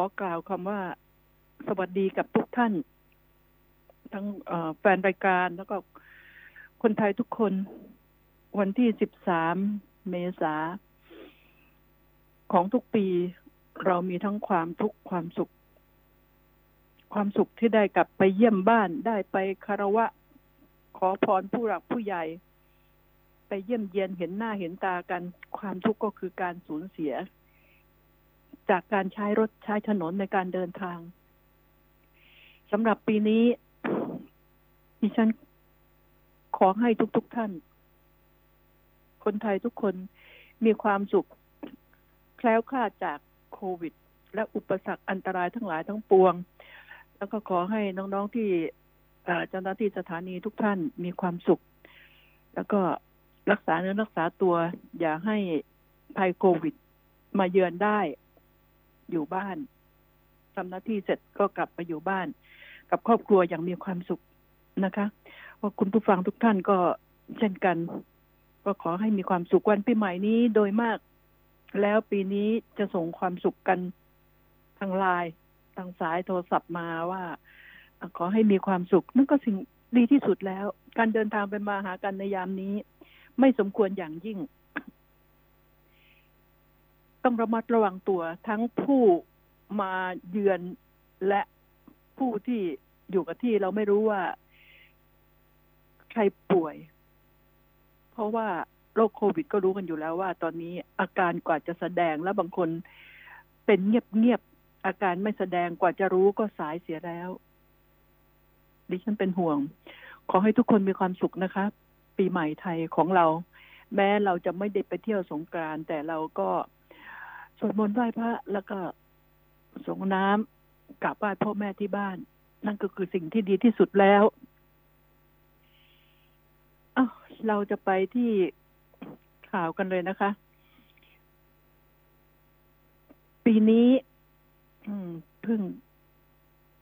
อกล่าวคำว่าสวัสดีกับทุกท่าน ทั้งแฟนรายการแล้วก็คนไทยทุกคน วันที่สิบสามเมษาของทุกปีเรามีทั้งความทุกข์ความสุข ความสุขที่ได้กลับไปเยี่ยมบ้านได้ไปคารวะ ขอพรผู้หลักผู้ใหญ่ ไปเยี่ยมเยียนเห็นหน้าเห็นตากัน ความทุกข์ก็คือการสูญเสีย จากการใช้รถใช้ถนนในการเดินทางสำหรับปีนี้ดิฉันขอให้ทุกๆทท่าน คนไทยทุกคนมีความสุข แคล้วคลาดจากโควิด และอุปสรรคอันตรายทั้งหลายทั้งปวง แล้วก็ขอให้น้องๆที่เจ้าหน้าที่สถานีทุกท่านมีความสุข แล้วก็รักษาเนื้อรักษาตัว อย่าให้ภัยโควิด มาเยือนได้ อยู่บ้านทำหน้าที่เสร็จก็กลับไปอยู่บ้าน กับครอบครัวอย่างมีความสุขนะคะว่าคุณผู้ฟังทุกท่านก็เช่นกัน ก็ขอให้มีความสุขวันปีใหม่นี้โดยมาก แล้วปีนี้จะส่งความสุขกันทางไลน์ทางสายโทรศัพท์มาว่า ขอให้มีความสุข นั่นก็สิ่งดีที่สุดแล้ว การเดินทางไปมาหากันในยามนี้ ไม่สมควรอย่างยิ่ง ต้องระมัดระวังตัวทั้งผู้มาเยือนและผู้ที่อยู่กับที่เราไม่รู้ว่า ใครป่วย เพราะว่าโรคโควิดก็รู้กันอยู่แล้วว่า ตอนนี้อาการกว่าจะแสดงแล้วบางคนเป็นเงียบๆอาการไม่แสดงกว่าจะรู้ก็สายเสียแล้ว ดิฉันเป็นห่วง ขอให้ทุกคนมีความสุขนะคะ ปีใหม่ไทยของเรา แม้เราจะไม่ได้ไปเที่ยวสงกรานต์แต่เราก็ สวดมนต์ไหว้พระแล้วก็ส่งน้ำกราบไหว้พ่อแม่ที่บ้าน นั่นก็คือสิ่งที่ดีที่สุดแล้วเราจะไปที่ข่าวกันเลยนะคะ ปีนี้เพิ่ง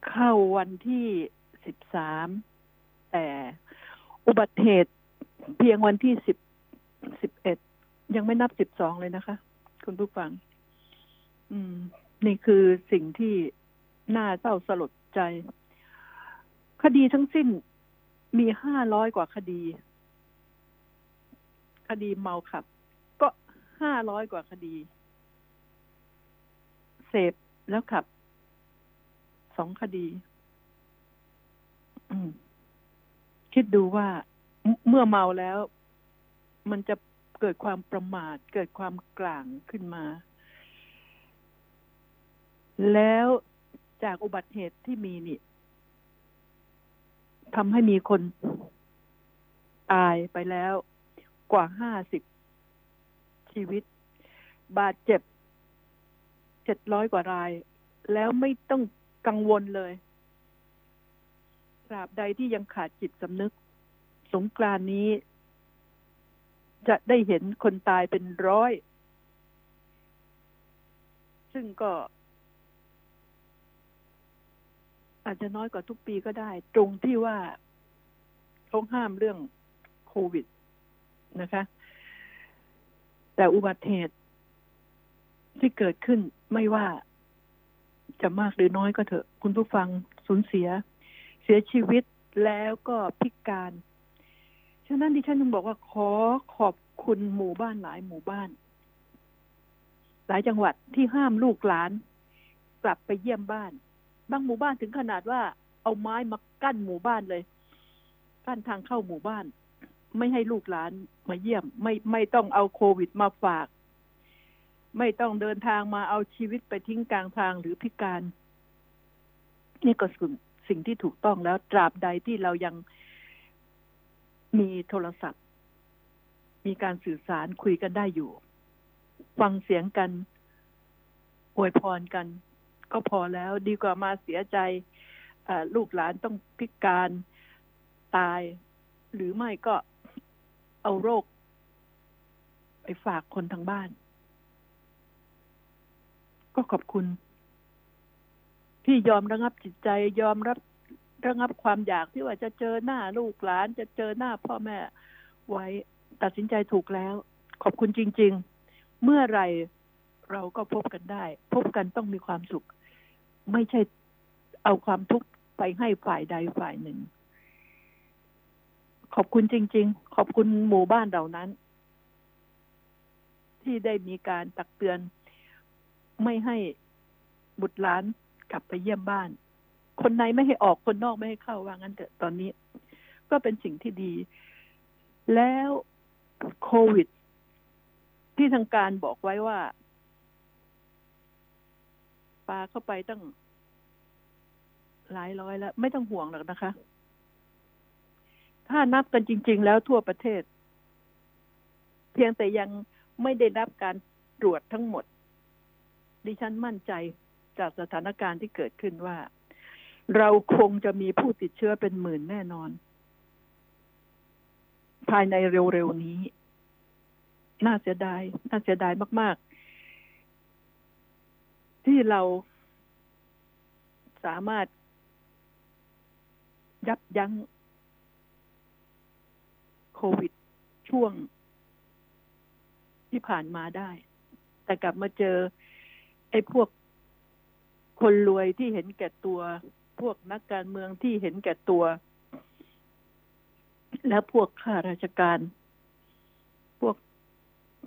เข้าวันที่สิบสามแต่อุบัติเหตุเพียงวันที่สิบสิบเอ็ดยังไม่นับสิบสองเลยนะคะ คุณผู้ฟัง อืม นี่คือสิ่งที่น่าเศร้าสลดใจ คดีทั้งสิ้นมีห้าร้อยกว่าคดี คดีเมาขับ ก็ห้าร้อยกว่าคดี เสพแล้วขับสองคดีคิดดูว่าเมื่อเมาแล้ว มันจะเกิดความประมาท เกิดความกลางขึ้นมา แล้วจากอุบัติเหตุที่มีนี่ทำให้มีคนตายไปแล้วกว่าห้าสิบชีวิต บาดเจ็บเจ็ดร้อยกว่าราย แล้วไม่ต้องกังวลเลยตราบใดที่ยังขาดจิตสำนึก สงกรานนี้ จะได้เห็นคนตายเป็นร้อย ซึ่งก็ อาจจะน้อยกว่าทุกปีก็ได้ ตรงที่ว่าเขาห้ามเรื่องโควิดนะคะ แต่อุบัติเหตุที่เกิดขึ้นไม่ว่าจะมากหรือน้อยก็เถอะ คุณผู้ฟังสูญเสีย เสียชีวิตแล้วก็พิการ ฉะนั้นดิฉันจึงบอกว่าขอขอบคุณหมู่บ้านหลายหมู่บ้าน หลายจังหวัดที่ห้ามลูกหลาน กลับไปเยี่ยมบ้าน บางหมู่บ้านถึงขนาดว่า เอาไม้มากั้นหมู่บ้านเลยกั้นทางเข้าหมู่บ้าน ไม่ให้ลูกหลานมาเยี่ยม ไม่ไม่ต้องเอาโควิดมาฝาก ไม่ต้องเดินทางมาเอาชีวิตไปทิ้งกลางทางหรือพิการ นี่ก็สิ่งสิ่งที่ถูกต้องแล้ว ตราบใดที่เรายังมีโทรศัพท์ มีการสื่อสารคุยกันได้อยู่ ฟังเสียงกันอวยพรกัน ก็พอแล้ว ดีกว่ามาเสียใจลูกหลานต้องพิการตาย หรือไม่ก็เอาโรค ไปฝากคนทางบ้าน ก็ขอบคุณ ที่ยอมระงับจิตใจ ยอมรับระงับความอยากที่ว่าจะเจอหน้าลูกหลานจะเจอหน้าพ่อแม่ ไว้ตัดสินใจถูกแล้ว ขอบคุณจริง ๆ เมื่อไรเราก็พบกันได้ พบกันต้องมีความสุข ไม่ใช่เอาความทุกข์ไปให้ฝ่ายใดฝ่ายหนึ่ง ขอบคุณจริง ๆ ขอบคุณหมู่บ้านเหล่านั้น ที่ได้มีการตักเตือน ไม่ให้บุตรหลานกลับไปเยี่ยมบ้าน คนในไม่ให้ออกคนนอกไม่ให้เข้าว่างั้นเถอะตอนนี้ ก็เป็นสิ่งที่ดี แล้วโควิด ที่ทางการบอกไว้ว่า ปลาเข้าไปตั้งหลายร้อยแล้ว ไม่ต้องห่วงหรอกนะคะ ถ้านับกันจริง ๆ แล้วทั่วประเทศ เพียงแต่ยังไม่ได้รับการตรวจทั้งหมด ดิฉันมั่นใจจากสถานการณ์ที่เกิดขึ้นว่า เราคงจะมีผู้ติดเชื้อเป็นหมื่นแน่นอน ภายในเร็วๆนี้ น่าเสียดาย น่าเสียดายมากๆ ที่เราสามารถยับยั้งโควิดช่วงที่ผ่านมาได้ แต่กลับมาเจอ ไอ้พวกคนรวยที่เห็นแก่ตัว พวกนักการเมืองที่เห็นแก่ตัว และพวกข้าราชการ พวก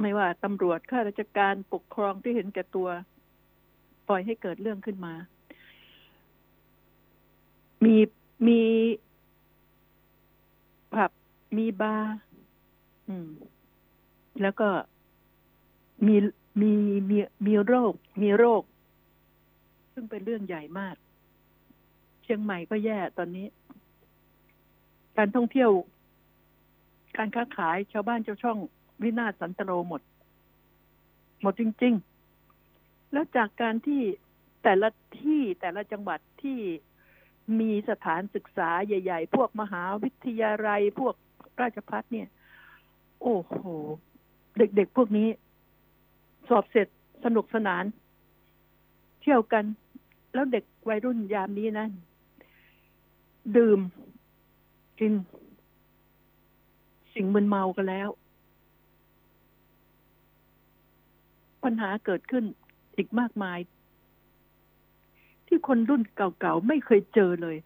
ไม่ว่าตำรวจข้าราชการปกครองที่เห็นแก่ตัว ปล่อยให้เกิดเรื่องขึ้นมา มีมีผับมีบาร์อืมแล้วก็มีมีมีมีโรค มีโรค ซึ่งเป็นเรื่องใหญ่มาก เชียงใหม่ก็แย่ตอนนี้ การท่องเที่ยว การค้าขายชาวบ้านชาวช่องวินาศสันตโรหมด หมดจริงๆ แล้วจากการที่แต่ละที่แต่ละจังหวัดที่มีสถานศึกษาใหญ่ ๆ พวกมหาวิทยาลัยพวกราชพัฒเนี่ย โอ้โห เด็กๆพวกนี้ สอบเสร็จสนุกสนาน เที่ยวกัน แล้วเด็กวัยรุ่นยามนี้นะดื่ม กิน สิ่งมึนเมากันแล้ว ปัญหาเกิดขึ้น อีกมากมาย ที่คนรุ่นเก่าๆไม่เคยเจอเลย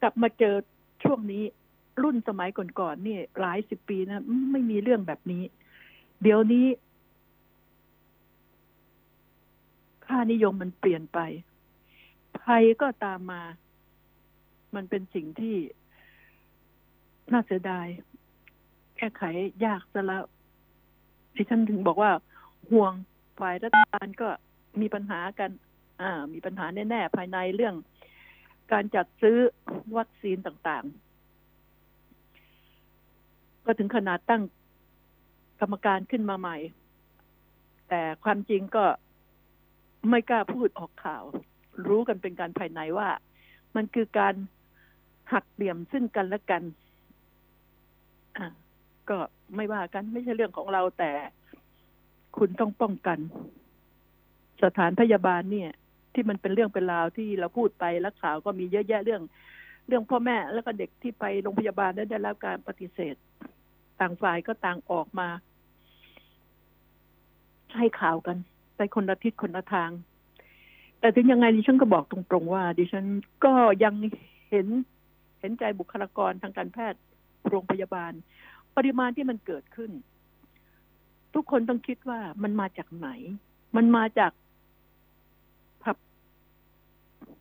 กลับมาเจอช่วงนี้รุ่นสมัยก่อนๆนี่หลายสิบปีนะ ไม่มีเรื่องแบบนี้ เดี๋ยวนี้ ค่านิยมมันเปลี่ยนไปภัยก็ตามมา มันเป็นสิ่งที่น่าเสียดาย แก้ไขยากซะแล้วที่ฉันถึงบอกว่า ห่วงฝ่ายรัฐบาลก็ มีปัญหากัน อ่า มีปัญหาแน่ๆภายในเรื่อง การจัดซื้อวัคซีนต่างๆ ก็ถึงขนาดตั้งกรรมการขึ้นมาใหม่ แต่ความจริงก็ไม่กล้าพูดออกข่าว รู้กันเป็นการภายในว่า มันคือการหักเหลี่ยมซึ่งกันและกัน อ่าก็ไม่ว่ากันไม่ใช่เรื่องของเราแต่คุณต้องป้องกัน สถานพยาบาลเนี่ย ที่มันเป็นเรื่องเป็นราวที่เราพูดไปแล้วข่าวก็มีเยอะแยะเรื่อง เรื่องพ่อแม่แล้วก็เด็กที่ไปโรงพยาบาลได้ได้รับการปฏิเสธ ต่างฝ่ายก็ต่างออกมา ให้ข่าวกัน ไปคนละทิศคนละทาง แต่ถึงยังไงดิฉันก็บอกตรงๆว่า ดิฉันก็ยังเห็นเห็นใจบุคลากรทางการแพทย์โรงพยาบาล ปริมาณที่มันเกิดขึ้น ทุกคนต้องคิดว่ามันมาจากไหน มันมาจาก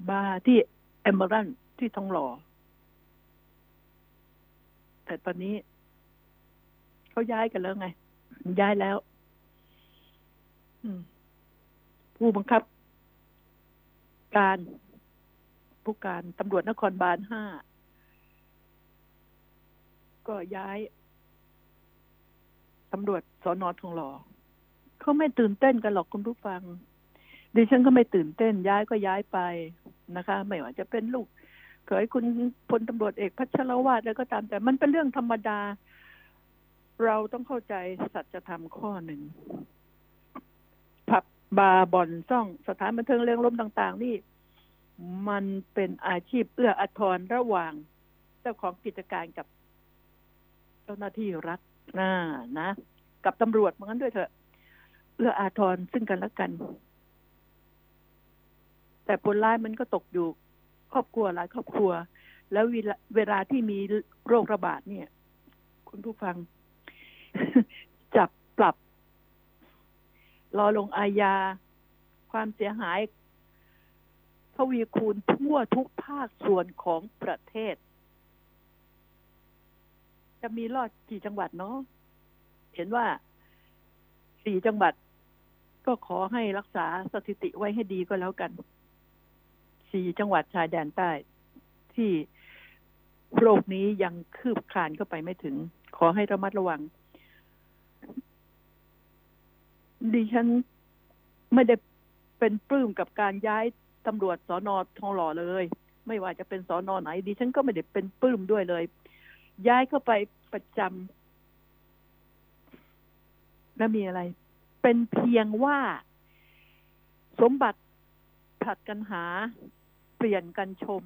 บาร์ที่เอมเบรันที่ทองหล่อ แต่ตอนนี้เขาย้ายกันแล้วไง ย้ายแล้วผู้บังคับ การผู้การตำรวจนครบาลห้า ก็ย้ายตำรวจสอนอทองหล่อเขาไม่ตื่นเต้นกันหรอกคุณผู้ฟังดิฉันก็ไม่ตื่นเต้น ย้ายก็ย้ายไป นะคะ ไม่ว่าจะเป็นลูกเขยคุณพลตำรวจเอกพัชรวาดแล้วก็ตามแต่มันเป็นเรื่องธรรมดา เราต้องเข้าใจสัจธรรมข้อหนึ่งผับบาร์บ่อนซ่องสถานบันเทิงเรื่องลมต่าง ๆ นี่ มันเป็นอาชีพเอื้ออาทรระหว่างเจ้าของกิจการกับเจ้าหน้าที่รัฐน่านะ กับตำรวจเหมือนกันด้วยเถอะเอื้ออาทรซึ่งกันและกัน แต่ผลร้ายมันก็ตกอยู่ครอบครัวหลายครอบครัว แล้วเวลาเวลาที่มีโรคระบาดเนี่ย คุณผู้ฟัง จับปรับ รอลงอาญาความเสียหายทวีคูณทั่วทุกภาคส่วนของประเทศ จะมีรอดกี่จังหวัดเนาะเห็นว่าสี่จังหวัด ก็ขอให้รักษาสถิติไว้ให้ดีก็แล้วกัน สี่จังหวัดชายแดนใต้ที่โรคนี้ยังคืบคลานเข้าไปไม่ถึง ขอให้ระมัดระวัง ดิฉันไม่ได้เป็นปลื้มกับการย้ายตำรวจสอนอทองหล่อเลย ไม่ว่าจะเป็นสอนอไหน ดิฉันก็ไม่ได้เป็นปลื้มด้วยเลย ย้ายเข้าไปประจำแล้วมีอะไร เป็นเพียงว่าสมบัติผัดกันหา เปลี่ยนกันชม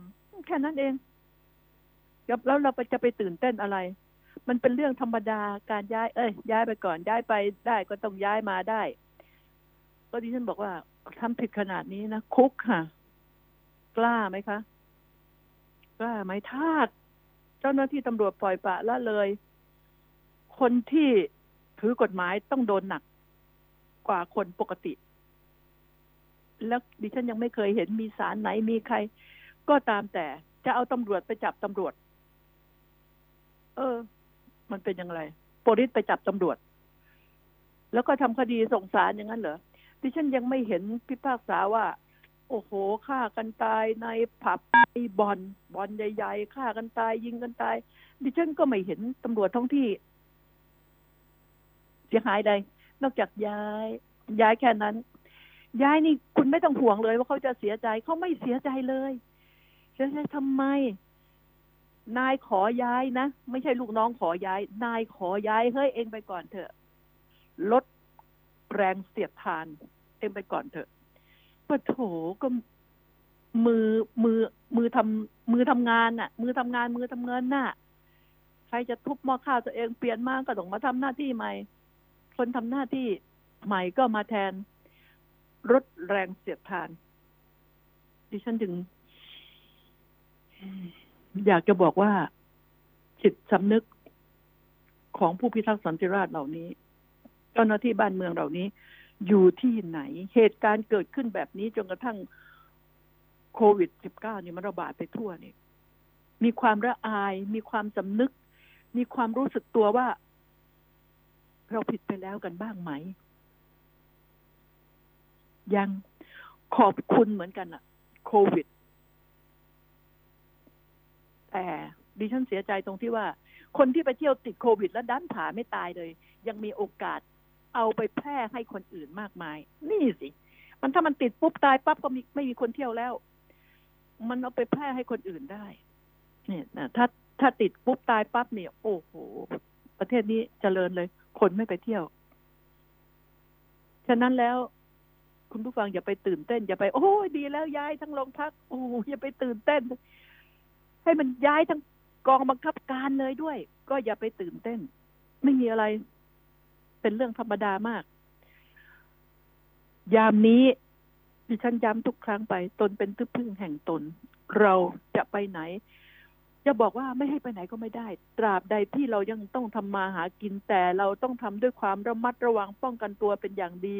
แค่นั้นเองแล้วเราจะไปตื่นเต้นอะไร มันเป็นเรื่องธรรมดาการย้าย เอ้ย ย้ายไปก่อนย้ายไปได้ก็ต้องย้ายมาได้ ก็ดิฉันบอกว่าทำผิดขนาดนี้นะคุกค่ะ กล้าไหมคะ กล้าไหมถ้าเจ้าหน้าที่ตำรวจปล่อยปะละเลย คนที่ถือกฎหมายต้องโดนหนักกว่าคนปกติ แล้วดิฉันยังไม่เคยเห็นมีสารไหนมีใคร ก็ตามแต่จะเอาตำรวจไปจับตำรวจ เออ มันเป็นยังไงโปลิสไปจับตำรวจ แล้วก็ทำคดีส่งสารอย่างนั้นเหรอดิฉันยังไม่เห็นพิพากษาว่า โอ้โหฆ่ากันตายในผับในบอลบอลใหญ่ๆฆ่ากันตาย ยิงกันตาย ดิฉันก็ไม่เห็นตำรวจท้องที่ เสียหายใด นอกจากย้าย ย้ายแค่นั้น ยายนี่คุณไม่ต้องห่วงเลยว่าเขาจะเสียใจเขาไม่เสียใจเลยเสียใจทำไม นายขอย้ายนะ ไม่ใช่ลูกน้องขอย้าย นายขอย้ายเฮ้ยเองไปก่อนเถอะ ลดแรงเสียดทาน เองไปก่อนเถอะปะโถก็มือมือมือทำมือทำงานน่ะ มือทำงานมือทำเงินน่ะ ใครจะทุบหม้อข้าวตัวเองเปลี่ยนมากก็ต้องมาทำหน้าที่ใหม่ คนทำหน้าที่ใหม่ก็มาแทน ลดแรงเสียดทาน ดิฉันถึง อยากจะบอกว่า จิตสำนึกของผู้พิทักษ์สันติราษฎร์เหล่านี้ เจ้าหน้าที่บ้านเมืองเหล่านี้ อยู่ที่ไหน เหตุการณ์เกิดขึ้นแบบนี้จนกระทั่งโควิด -19 นี่มันระบาดไปทั่วนี่ มีความระอาย มีความสำนึก มีความรู้สึกตัวว่า เราผิดไปแล้วกันบ้างไหม ยังขอบคุณเหมือนกันอะโควิด แต่ดิฉันเสียใจตรงที่ว่า คนที่ไปเที่ยวติดโควิด แล้วดันผ่าไม่ตายเลย ยังมีโอกาสเอาไปแพร่ให้คนอื่นมากมาย นี่สิ มันถ้ามันติดปุ๊บตายปั๊บก็มีไม่มีคนเที่ยวแล้ว มันเอาไปแพร่ให้คนอื่นได้ เนี่ยนะถ้าถ้าติดปุ๊บตายปั๊บเนี่ย โอ้โห ประเทศนี้เจริญเลย คนไม่ไปเที่ยว ฉะนั้นแล้ว คุณผู้ฟังอย่าไปตื่นเต้น อย่าไปโอ้ยดีแล้วย้ายทั้งโรงพักโอ้อย่าไปตื่นเต้น ให้มันย้ายทั้งกองบังคับการเลยด้วย ก็อย่าไปตื่นเต้น ไม่มีอะไร เป็นเรื่องธรรมดามาก ยามนี้ดิฉันย้ำทุกครั้งไป ตนเป็นที่พึ่งแห่งตน เราจะไปไหน จะบอกว่าไม่ให้ไปไหนก็ไม่ได้ ตราบใดที่เรายังต้องทำมาหากินแต่เราต้องทำด้วยความระมัดระวังป้องกันตัวเป็นอย่างดี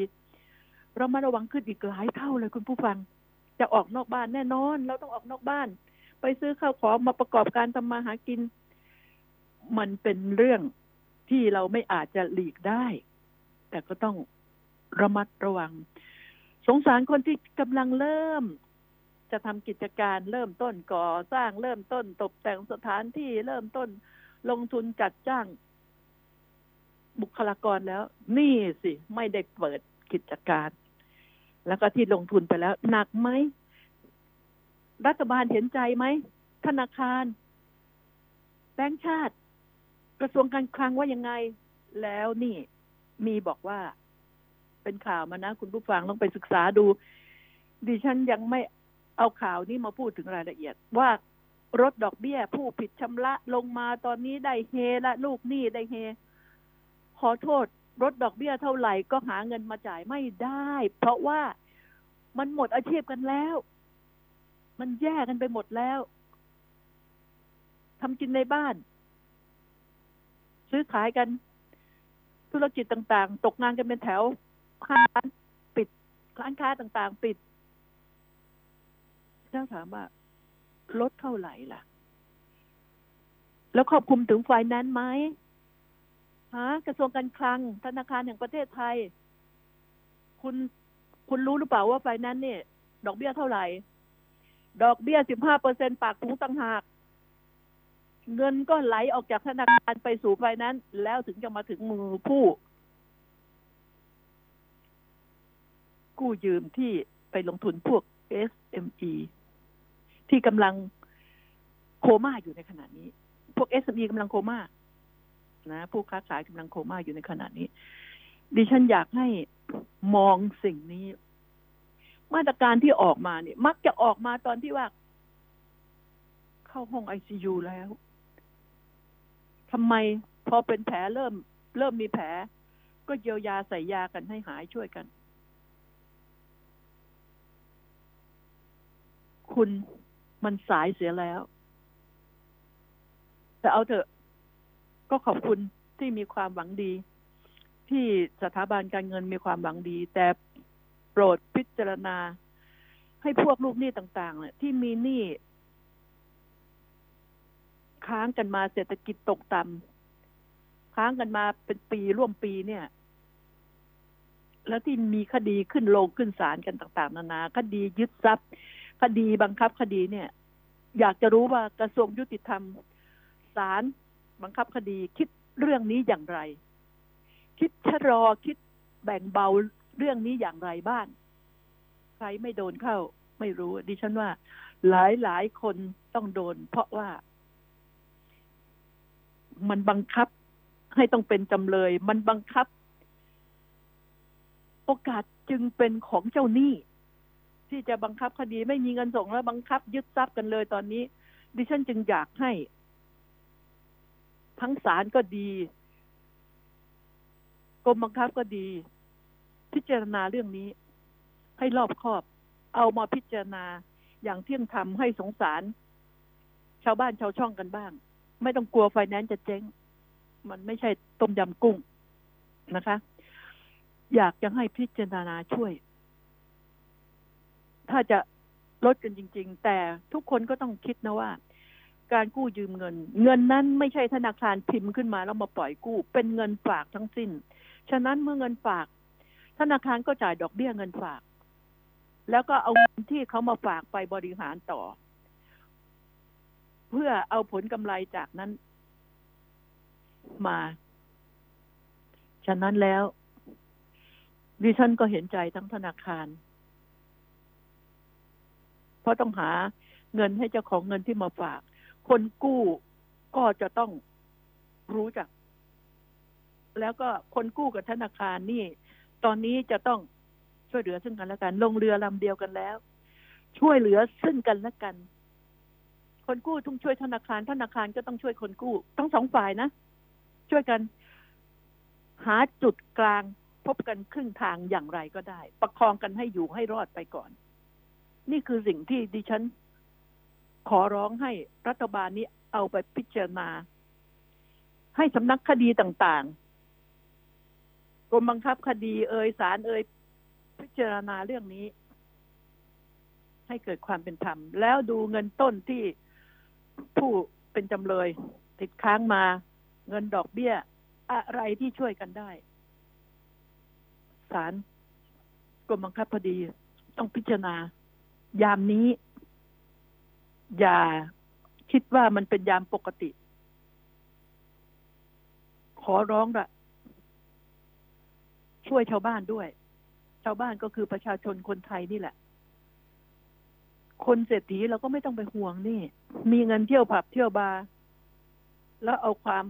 เรามาระวังขึ้นอีกหลายเท่าเลยคุณผู้ฟัง จะออกนอกบ้านแน่นอน เราต้องออกนอกบ้าน ไปซื้อข้าวของมาประกอบการทำมาหากิน มันเป็นเรื่องที่เราไม่อาจจะหลีกได้ แต่ก็ต้องระมัดระวัง สงสารคนที่กำลังเริ่ม จะทำกิจการเริ่มต้นก่อสร้างเริ่มต้นตกแต่งสถานที่เริ่มต้นลงทุนจัดจ้าง บุคลากรแล้ว นี่สิ ไม่ได้เปิดกิจการ แล้วก็ที่ลงทุนไปแล้ว หนักไหม รัฐบาลเห็นใจไหม ธนาคาร แบงค์ชาติ กระทรวงการคลังว่ายังไง แล้วนี่มีบอกว่า เป็นข่าวมานะ คุณผู้ฟังต้องไปศึกษาดู ดิฉันยังไม่เอาข่าวนี้มาพูดถึงรายละเอียดว่ารถดอกเบี้ย ผู้ผิดชำระลงมาตอนนี้ได้เฮละลูกหนี้ได้เฮ ขอโทษ รถดอกเบี้ยเท่าไหร่ก็หาเงินมาจ่ายไม่ได้ เพราะว่ามันหมดอาชีพกันแล้ว มันแย่กันไปหมดแล้วทำกินในบ้าน ซื้อขายกัน ธุรกิจต่าง ๆ ตกงานกันเป็นแถวห้างปิดร้านค้าต่าง ๆ ปิดเจ้าถามว่าลดเท่าไหร่ล่ะ แล้วครอบคลุมถึงไฟแนนซ์ไหม กระทรวงการคลัง ธนาคารแห่งประเทศไทย คุณคุณรู้หรือเปล่าว่าไฟนนซ์เนี่ย ดอกเบี้ยเท่าไหร่ ดอกเบี้ยสิบห้าเปอร์เซ็นปากถุงต่างหาก เงินก็ไหลออกจากธนาคารไปสู่ไฟนนซ์แล้วถึงจะมาถึงมือผู้ กู้ยืมที่ไปลงทุนพวก SME ที่กำลังโคม่าอยู่ในขณะนี้ พวก SME กำลังโคม่า นะ ผู้ค้าขายกำลังโคม่าอยู่ในขณะนี้ ดิฉันอยากให้มองสิ่งนี้ มาตรการที่ออกมาเนี่ย มักจะออกมาตอนที่ว่า เข้าห้องไอซียูแล้วทำไมพอเป็นแผลเริ่ม เริ่มมีแผล ก็เยียวยาใส่ยากันให้หายช่วยกัน คุณมันสายเสียแล้ว แต่เอาเถอะ ก็ขอบคุณที่มีความหวังดี ที่สถาบันการเงินมีความหวังดี แต่โปรดพิจารณา ให้พวกลูกหนี้ต่างๆเนี่ยที่มีหนี้ค้างกันมาเศรษฐกิจตกต่ำค้างกันมาเป็นปีร่วมปีเนี่ย แล้วที่มีคดีขึ้นลงขึ้นศาลกันต่าง ๆ นานาคดียึดทรัพย์ คดีบังคับคดีเนี่ย อยากจะรู้ว่ากระทรวงยุติธรรมศาล บังคับคดีคิดเรื่องนี้อย่างไร คิดชะลอคิดแบ่งเบาเรื่องนี้อย่างไรบ้าง ใครไม่โดนเข้า ไม่รู้ ดิฉันว่า หลายหลายคนต้องโดน เพราะว่า มันบังคับให้ต้องเป็นจำเลย มันบังคับ โอกาสจึงเป็นของเจ้าหนี้ที่จะบังคับคดีไม่มีเงินส่งแล้วบังคับยึดทรัพย์กันเลยตอนนี้ ดิฉันจึงอยากให้ ทั้งศาลก็ดีกรมบังคับก็ดี พิจารณาเรื่องนี้ ให้รอบคอบ เอามาพิจารณาอย่างเที่ยงธรรมให้สงสาร ชาวบ้านชาวช่องกันบ้าง ไม่ต้องกลัวไฟแนนซ์จะเจ๊ง มันไม่ใช่ต้มยำกุ้งนะคะ อยากจะให้พิจารณาช่วย ถ้าจะลดกันจริง ๆ แต่ทุกคนก็ต้องคิดนะว่า การกู้ยืมเงิน เงินนั้นไม่ใช่ธนาคารพิมพ์ขึ้นมาแล้วมาปล่อยกู้ เป็นเงินฝากทั้งสิ้น ฉะนั้นเมื่อเงินฝาก ธนาคารก็จ่ายดอกเบี้ยเงินฝาก แล้วก็เอาเงินที่เขามาฝากไปบริหารต่อ เพื่อเอาผลกำไรจากนั้นมา ฉะนั้นแล้วดิฉันก็เห็นใจทั้งธนาคาร เพราะต้องหาเงินให้เจ้าของเงินที่มาฝาก คนกู้ก็จะต้องรู้จัก แล้วก็คนกู้กับธนาคารนี่ ตอนนี้จะต้องช่วยเหลือซึ่งกันและกัน ลงเรือลำเดียวกันแล้ว ช่วยเหลือซึ่งกันและกัน คนกู้ต้องช่วยธนาคาร ธนาคารก็ต้องช่วยคนกู้ทั้งสองฝ่ายนะ ช่วยกัน หาจุดกลางพบกันครึ่งทางอย่างไรก็ได้ ประคองกันให้อยู่ให้รอดไปก่อน นี่คือสิ่งที่ดิฉัน ขอร้องให้รัฐบาลนี้เอาไปพิจารณา ให้สำนักคดีต่างๆกรมบังคับคดีเอ่ยศาลเอ่ยพิจารณาเรื่องนี้ ให้เกิดความเป็นธรรม แล้วดูเงินต้นที่ผู้เป็นจำเลย ติดค้างมา เงินดอกเบี้ย อะไรที่ช่วยกันได้ศาลกรมบังคับคดีต้องพิจารณายามนี้ อย่าคิดว่ามันเป็นยามปกติ ขอร้องละช่วยชาวบ้านด้วย ชาวบ้านก็คือประชาชนคนไทยนี่แหละ คนเศรษฐีเราก็ไม่ต้องไปห่วงนี่ มีเงินเที่ยวผับเที่ยวบาร์แล้วเอาความ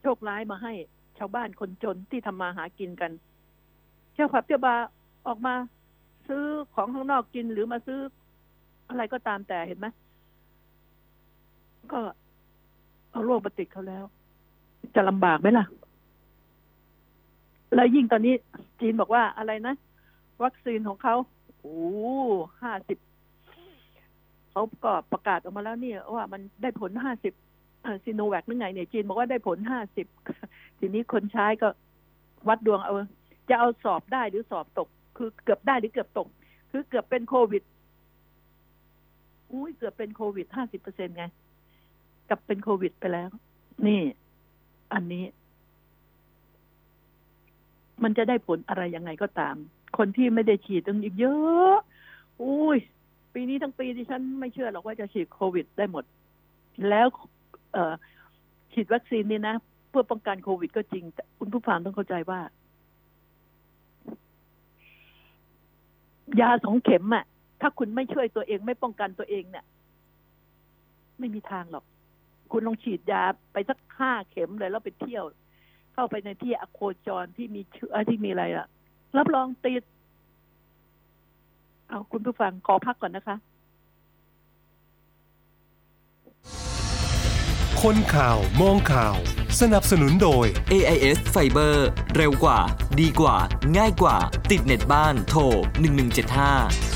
โชคร้ายมาให้ ชาวบ้านคนจนที่ทำมาหากินกัน เที่ยวผับเที่ยวบาร์ออกมา ซื้อของข้างนอกกินหรือมาซื้อ อะไรก็ตามแต่เห็นไหมก็เอาโรคมาติดเขาแล้ว จะลำบากไหมล่ะ แล้วยิ่งตอนนี้จีนบอกว่าอะไรนะ วัคซีนของเขาโอ้ห้าสิบเขาก็ประกาศออกมาแล้วเนี่ยว่ามันได้ผลห้าสิบซีโนแวคนึกไงเนี่ยจีนบอกว่าได้ผลห้าสิบทีนี้คนใช้ก็วัดดวงเอา จะเอาสอบได้หรือสอบตก คือเกือบได้หรือเกือบตก คือเกือบเป็นโควิด อุ้ยเกือบเป็นโควิดห้าสิบเปอร์เซ็นไงกับเป็นโควิดไปแล้ว นี่ อันนี้ มันจะได้ผลอะไรยังไงก็ตาม คนที่ไม่ได้ฉีดต้องอีกเยอะอุ้ยปีนี้ทั้งปีที่ฉันไม่เชื่อหรอกว่าจะฉีดโควิดได้หมด แล้ว เออฉีดวัคซีนนี่นะเพื่อป้องกันโควิดก็จริงแต่คุณผู้ฟังต้องเข้าใจว่า ยาสองเข็มอะ ถ้าคุณไม่ช่วยตัวเองไม่ป้องกันตัวเองเนี่ย ไม่มีทางหรอก คุณลองฉีดยาไปสักห้าเข็มเลยแล้วไปเที่ยว เข้าไปในที่อโคจรที่มีเชื้อที่มีอะไรอะรับรองติด เอาคุณผู้ฟังขอพักก่อนนะคะ คนข่าวมองข่าว สนับสนุนโดย AIS Fiber เร็วกว่า ดีกว่า ง่ายกว่า ติดเน็ตบ้านโทร1175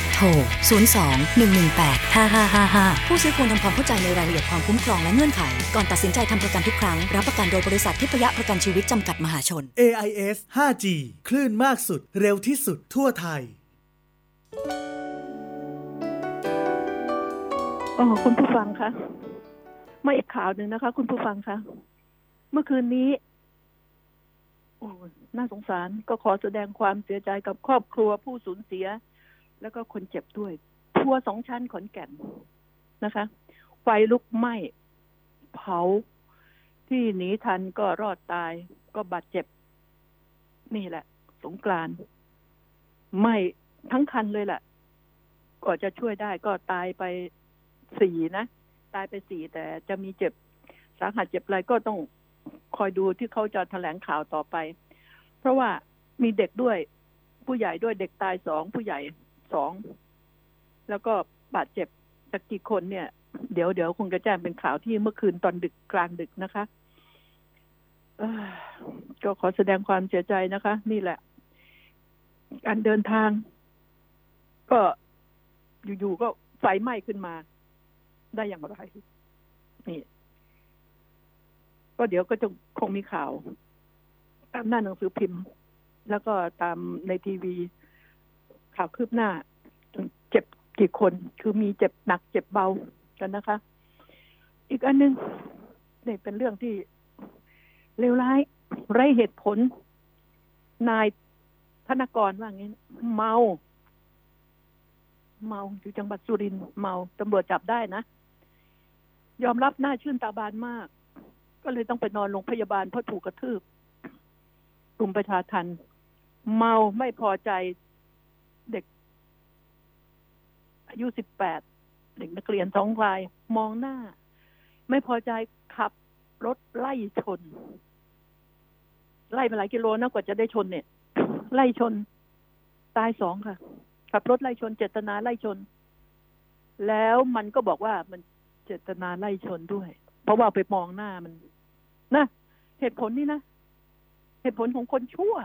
ทร 02 118 5555 ผู้ซื้อควรทำความเข้าใจในรายละเอียดความคุ้มครองและเงื่อนไข ก่อนตัดสินใจทำประกันทุกครั้ง รับประกันโดยบริษัททิพยประกันชีวิตจำกัดมหาชน AIS 5G คลื่นมากสุด เร็วที่สุดทั่วไทย โอ้คุณผู้ฟังคะ มาอีกข่าวหนึ่งนะคะ คุณผู้ฟังคะ เมื่อคืนนี้โอ้น่าสงสารก็ขอแสดงความเสียใจกับครอบครัวผู้สูญเสีย แล้วก็คนเจ็บด้วย ทัวสองชั้นขอนแก่นนะคะ ไฟลุกไหม้เผา ที่หนีทันก็รอดตาย ก็บาดเจ็บ นี่แหละ สงกรานไหม้ทั้งคันเลยแหละก็จะช่วยได้ก็ตายไปสี่นะ ตายไปสี่แต่จะมีเจ็บสาหัสเจ็บอะไรก็ต้องคอยดูที่เขาจะแถลงข่าวต่อไป เพราะว่ามีเด็กด้วยผู้ใหญ่ด้วยเด็กตายสองผู้ใหญ่ สองแล้วก็บาดเจ็บสักกี่คนเนี่ย เดี๋ยวเดี๋ยวคงจะแจ้งเป็นข่าวที่เมื่อคืนตอนดึกกลางดึกนะคะก็ขอแสดงความเสียใจนะคะ นี่แหละ การเดินทาง ก็อยู่ๆก็ไฟไหม้ขึ้นมา ได้อย่างไรนี่ก็เดี๋ยวก็จะคงมีข่าว ตามหน้าหนังสือพิมพ์ แล้วก็ตามในทีวี ข่าวคืบหน้า เจ็บกี่คนคือมีเจ็บหนักเจ็บเบากันนะคะ อีกอันหนึงนี่เป็นเรื่องที่เลวร้าย ไร้เหตุผล นายธนกรว่างี้เมา เมาอยู่จังหวัดสุรินทร์เมาตำรวจจับได้นะ ยอมรับหน้าชื่นตาบานมาก ก็เลยต้องไปนอนโรงพยาบาลเพราะถูกกระทืบกลุ่มประชาทันเมาไม่พอใจเด็ก อายุสิบแปดเด็กนักเรียนสองรายมองหน้า ไม่พอใจขับรถไล่ชน ไล่ไปหลายกิโลนะกว่าจะได้ชนเนี่ย ไล่ชน ตายสองค่ะ ขับรถไล่ชน เจตนาไล่ชน แล้วมันก็บอกว่ามันเจตนาไล่ชนด้วย เพราะว่าไปมองหน้ามันนะเหตุผลนี่นะเหตุผลของคนชั่ว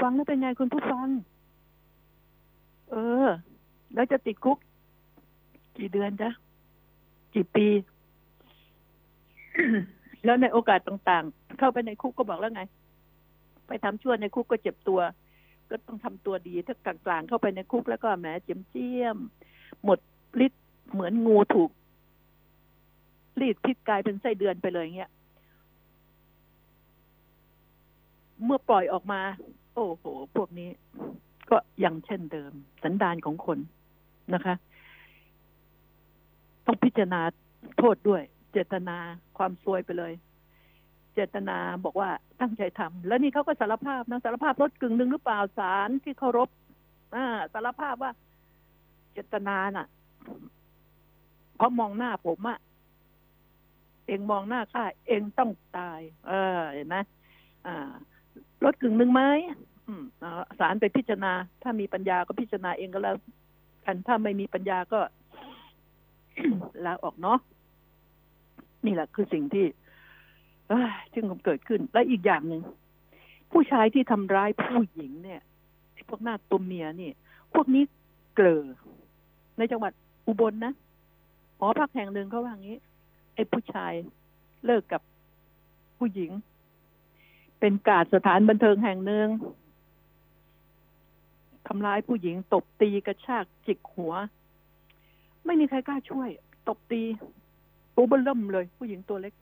ฟังแล้วเป็นไงคุณผู้ฟัง เออ แล้วจะติดคุก กี่เดือนจ๊ะกี่ปี แล้วในโอกาสต่างๆ เข้าไปในคุกก็บอกแล้วไง ไปทำชั่วในคุกก็เจ็บตัว ก็ต้องทำตัวดี ถ้ากลางๆเข้าไปในคุกแล้วก็แหมเจียมเจียม หมดฤทธิ์เหมือนงูถูกรีดพิษกลายเป็นไส้เดือนไปเลยเงี้ย เมื่อปล่อยออกมา โอ้โห พวกนี้ ก็ยังเช่นเดิม สันดานของคน นะคะ ต้องพิจารณาโทษด้วย เจตนาความซวยไปเลย เจตนาบอกว่าตั้งใจทำแล้วนี่เขาก็สารภาพนะสารภาพลดกึ่งหนึ่งหรือเปล่าศาลที่เคารพอ่าสารภาพว่า เจตนาน่ะเพราะมองหน้าผมอะเองมองหน้าข้าเองต้องตาย เออเห็นไหมอ่าลดกึ่งหนึ่งไหมอืมอ่าศาลไปพิจารณา ถ้ามีปัญญาก็พิจารณาเองก็แล้ว กันถ้าไม่มีปัญญาก็ลาออกเนาะนี่แหละคือสิ่งที่เอ้ยจึงเกิดขึ้น และอีกอย่างหนึ่งผู้ชายที่ทำร้ายผู้หญิงเนี่ยพวกหน้าตัวเมียนี่ พวกนี้เกลอในจังหวัดอุบลนะหอพักแห่งหนึ่งเขาว่างี้ ไอ้ผู้ชายเลิกกับผู้หญิง เป็นกาดสถานบันเทิงแห่งหนึ่ง ทำร้ายผู้หญิง ตบตีกระชากจิกหัว ไม่มีใครกล้าช่วย ตบตีตัวเบิ่มเริ่มเลย ผู้หญิงตัวเล็ก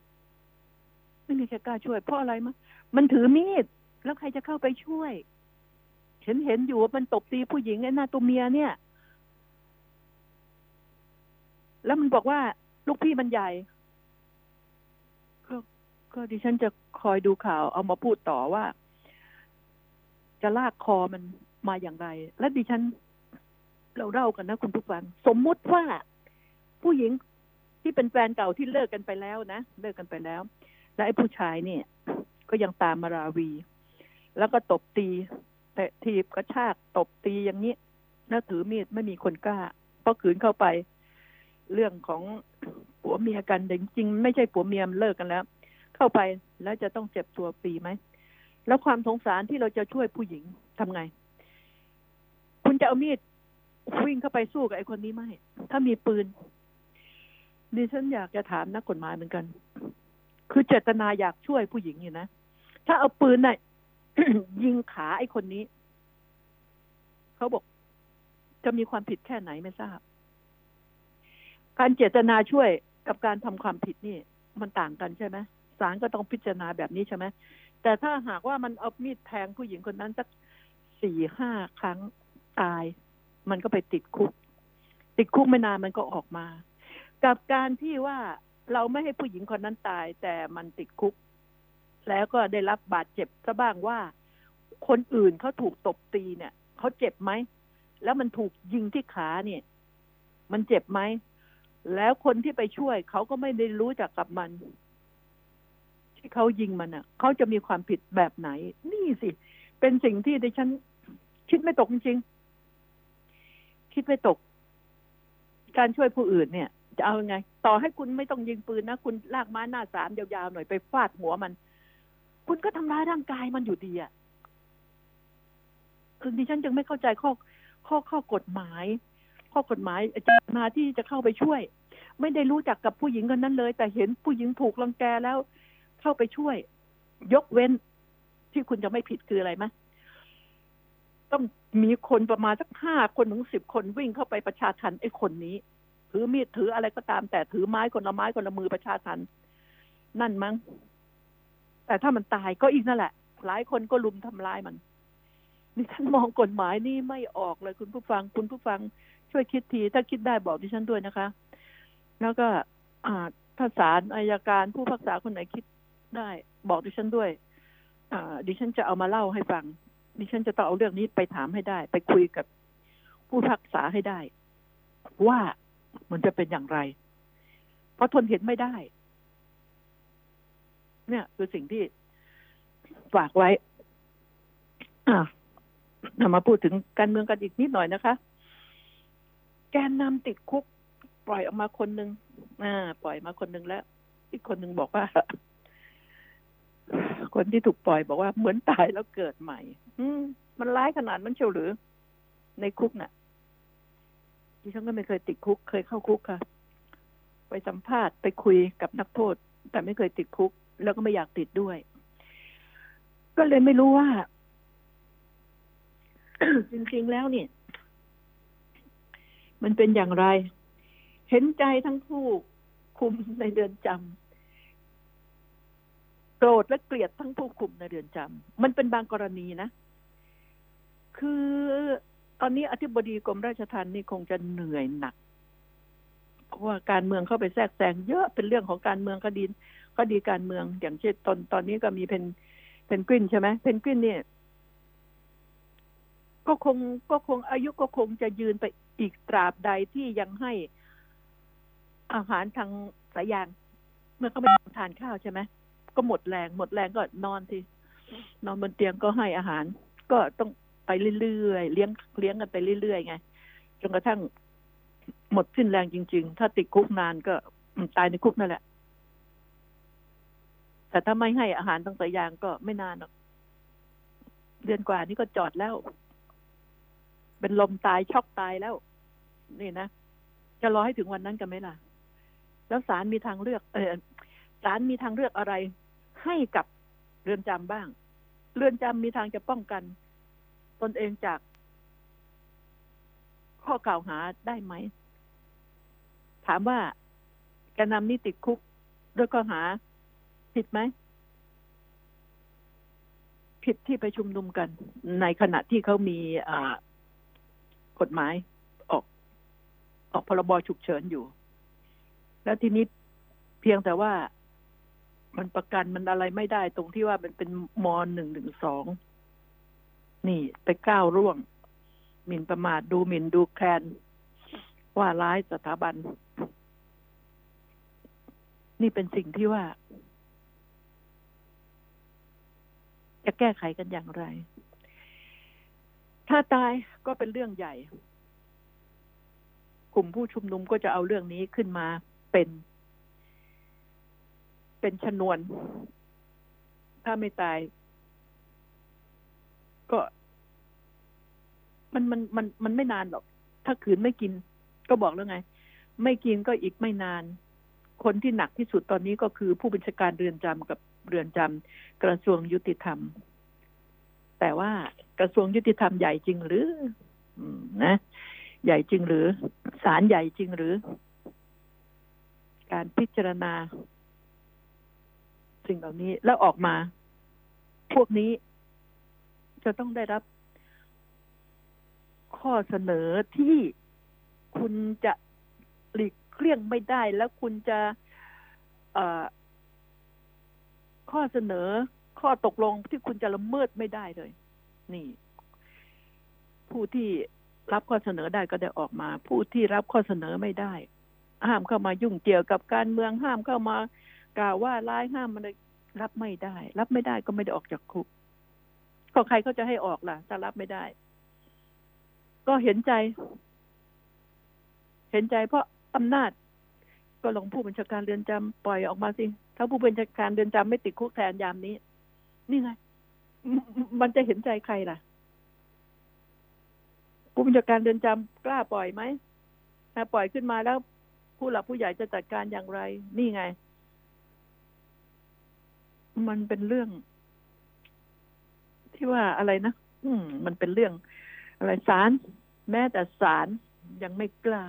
ไม่มีใครกล้าช่วย เพราะอะไรมะมันถือมีด แล้วใครจะเข้าไปช่วย เห็นเห็นอยู่ว่ามันตบตีผู้หญิงไอ้หน้าตัวเมียเนี่ย แล้วมันบอกว่า ลูกพี่มันใหญ่ก็ก็ดิฉันจะคอยดูข่าว เอามาพูดต่อว่า จะลากคอมัน มาอย่างไร และดิฉัน เราเล่ากันนะ คุณผู้ฟัง สมมุติว่าผู้หญิงที่เป็นแฟนเก่าที่เลิกกันไปแล้วนะเลิกกันไปแล้ว และไอ้ผู้ชายเนี่ย ก็ยังตามมาราวี แล้วก็ตบตี แต่ทีบกระชากตบตีอย่างนี้แล้วถือมีดไม่มีคนกล้าเพราะขืนเข้าไป เรื่องของผัวเมียกันแต่จริงๆไม่ใช่ผัวเมียมันเลิกกันแล้ว เข้าไปแล้วจะต้องเจ็บตัวฟรีไหมแล้วความสงสารที่เราจะช่วยผู้หญิงทำไง คุณจะเอามีดวิ่งเข้าไปสู้กับไอ้คนนี้ไหมถ้ามีปืนดิฉันอยากจะถามนักกฎหมายเหมือนกัน คือเจตนาอยากช่วยผู้หญิงอยู่นะ ถ้าเอาปืนน่ะยิงขาไอ้คนนี้ เขาบอก จะมีความผิดแค่ไหนไม่ทราบ การเจตนาช่วยกับการทำความผิดนี่ มันต่างกันใช่ไหมศาลก็ต้องพิจารณาแบบนี้ใช่ไหมแต่ถ้าหากว่ามันเอามีดแทงผู้หญิงคนนั้นสักสี่ห้าครั้ง ตาย มันก็ไปติดคุก ติดคุกไม่นานมันก็ออกมา กับการที่ว่าเราไม่ให้ผู้หญิงคนนั้นตาย แต่มันติดคุก แล้วก็ได้รับบาดเจ็บซะบ้างว่า คนอื่นเขาถูกตบตีเนี่ยเขาเจ็บไหมแล้วมันถูกยิงที่ขาเนี่ย มันเจ็บไหมแล้วคนที่ไปช่วยเขาก็ไม่ได้รู้จักกับมัน ที่เขายิงมันอะเขาจะมีความผิดแบบไหน นี่สิ เป็นสิ่งที่ดิฉันคิดไม่ตกจริง คิดไม่ตก การช่วยผู้อื่นเนี่ย จะเอายังไง ต่อให้คุณไม่ต้องยิงปืนนะ คุณลากม้หน้าสามยาวๆหน่อยไปฟาดหัวมัน คุณก็ทำร้ายร่างกายมันอยู่ดีอะคือดิฉันจึงไม่เข้าใจข้อข้อข้อกฎหมาย ข้อกฎหมายจะมาที่จะเข้าไปช่วย ไม่ได้รู้จักกับผู้หญิงคนนั้นเลย แต่เห็นผู้หญิงถูกรังแกแล้ว เข้าไปช่วย ยกเว้นที่คุณจะไม่ผิดคืออะไรไหม ต้องมีคนประมาณสักห้าคนถึงสิบคนวิ่งเข้าไปประชาทันไอ้คนนี้ ถือมีดถืออะไรก็ตาม แต่ถือไม้คนละไม้คนละมือประชาทันนั่นมั้งแต่ถ้ามันตายก็อีกนั่นแหละ หลายคนก็ลุมทำร้ายมันนี่ฉันมองกฎหมายนี่ไม่ออกเลยคุณผู้ฟัง คุณผู้ฟัง ช่วยคิดที ถ้าคิดได้บอกดิฉันด้วยนะคะ แล้วก็อ่าถ้าศาลอายการผู้พักษาคนไหนคิดได้ บอกดิฉันด้วยอ่าดิฉันจะเอามาเล่าให้ฟัง ดิฉันจะต้องเอาเรื่องนี้ไปถามให้ได้ ไปคุยกับผู้พักษาให้ได้ ว่ามันจะเป็นอย่างไร เพราะทนเห็นไม่ได้ เนี่ย คือสิ่งที่ฝากไว้อ่านำมาพูดถึงการเมืองกันอีกนิดหน่อยนะคะ แกนนำติดคุก ปล่อยออกมาคนหนึ่งอ่า ปล่อยมาคนหนึ่งแล้ว อีกคนหนึ่งบอกว่า คนที่ถูกปล่อยบอกว่าเหมือนตายแล้วเกิดใหม่ อืมมันร้ายขนาดนั้นเชียวหรือ ในคุกน่ะดิฉันก็ไม่เคยติดคุก เคยเข้าคุกค่ะ ไปสัมภาษณ์ไปคุยกับนักโทษ แต่ไม่เคยติดคุก แล้วก็ไม่อยากติดด้วย ก็เลยไม่รู้ว่า จริงๆแล้วเนี่ย มันเป็นอย่างไร เห็นใจทั้งผู้คุมในเดือนจำ โกรธและเกลียดทั้งผู้คุมในเรือนจำมันเป็นบางกรณีนะ คือตอนนี้อธิบดีกรมราชทัณฑ์นี่คงจะเหนื่อยหนักเพราะว่าการเมืองเข้าไปแทรกแซงเยอะเป็นเรื่องของการเมืองคดีคดีการเมืองอย่างเช่นตอนตอนนี้ก็มีเพนเพนกวินใช่ไหมเพนกวินเนี่ยก็คงก็คงอายุก็คงจะยืนไปอีกตราบใดที่ยังให้อาหารทางสายยาง เมื่อเขาไปทานข้าวใช่ไหม ก็หมดแรงหมดแรงก็นอนทีนอนบนเตียงก็ให้อาหาร ก็ต้องไปเรื่อยๆเลี้ยงเลี้ยงกันไปเรื่อยๆไงจนกระทั่งหมดสิ้นแรงจริง ๆ ถ้าติดคุกนานก็ตายในคุกนั่นแหละ แต่ถ้าไม่ให้อาหารทางสายยางก็ไม่นานหรอกเดือนกว่านี้ก็จอดแล้ว เป็นลมตายช็อกตายแล้ว นี่นะจะรอให้ถึงวันนั้นกันไหมล่ะ แล้วศาลมีทางเลือก เออศาลมีทางเลือกอะไร ให้กับเรือนจำบ้าง เรือนจำมีทางจะป้องกันตนเองจาก ข้อกล่าวหาได้ไหม ถามว่าแกนำนี่ติดคุกด้วยข้อหา ผิดไหม ผิดที่ไปชุมนุมกัน ในขณะที่เขามีกฎหมายออกออกพรบฉุกเฉินอยู่ แล้วทีนี้เพียงแต่ว่า มันประกันมันอะไรไม่ได้ตรงที่ว่ามันเป็นมอหนึ่งหนึ่งสองนี่ไปก้าวร่วงหมิ่นประมาทดูหมิ่นดูแคลนว่าร้ายสถาบัน นี่เป็นสิ่งที่ว่า จะแก้ไขกันอย่างไร ถ้าตายก็เป็นเรื่องใหญ่ กลุ่มผู้ชุมนุมก็จะเอาเรื่องนี้ขึ้นมาเป็น เป็นชนวน ถ้าไม่ตาย ก็ มันมันมันมันไม่นานหรอก ถ้าขืนไม่กิน ก็บอกแล้วไง ไม่กินก็อีกไม่นาน คนที่หนักที่สุดตอนนี้ก็คือผู้บัญชาการเรือนจำกับเรือนจำกระทรวงยุติธรรม แต่ว่ากระทรวงยุติธรรมใหญ่จริงหรืออืมนะ ใหญ่จริงหรือศาลใหญ่จริงหรือ การพิจารณา สิ่งเหล่านี้แล้วออกมา พวกนี้จะต้องได้รับข้อเสนอที่คุณจะหลีกเลี่ยงไม่ได้ แล้วคุณจะข้อเสนอ ข้อตกลงที่คุณจะละเมิดไม่ได้เลย นี่ ผู้ที่รับข้อเสนอได้ก็ได้ออกมา ผู้ที่รับข้อเสนอไม่ได้ ห้ามเข้ามายุ่งเกี่ยวกับการเมืองห้ามเข้ามา กล่าวว่าร้ายห้ามมันรับไม่ได้ รับไม่ได้ก็ไม่ได้ออกจากคุกก็ใครเขาจะให้ออกล่ะ ถ้ารับไม่ได้ ก็เห็นใจ เห็นใจเพราะอำนาจ ก็ลงผู้บัญชาการเรือนจำปล่อยออกมาสิถ้าผู้บัญชาการเรือนจำไม่ติดคุกแทนยามนี้ นี่ไง มันจะเห็นใจใครล่ะ ผู้บัญชาการเรือนจำกล้าปล่อยไหมถ้าปล่อยขึ้นมาแล้วผู้หลักผู้ใหญ่จะจัดการอย่างไร นี่ไง มันเป็นเรื่อง ที่ว่าอะไรนะอืม มันเป็นเรื่อง อะไรศาลแม้แต่ศาลยังไม่กล้า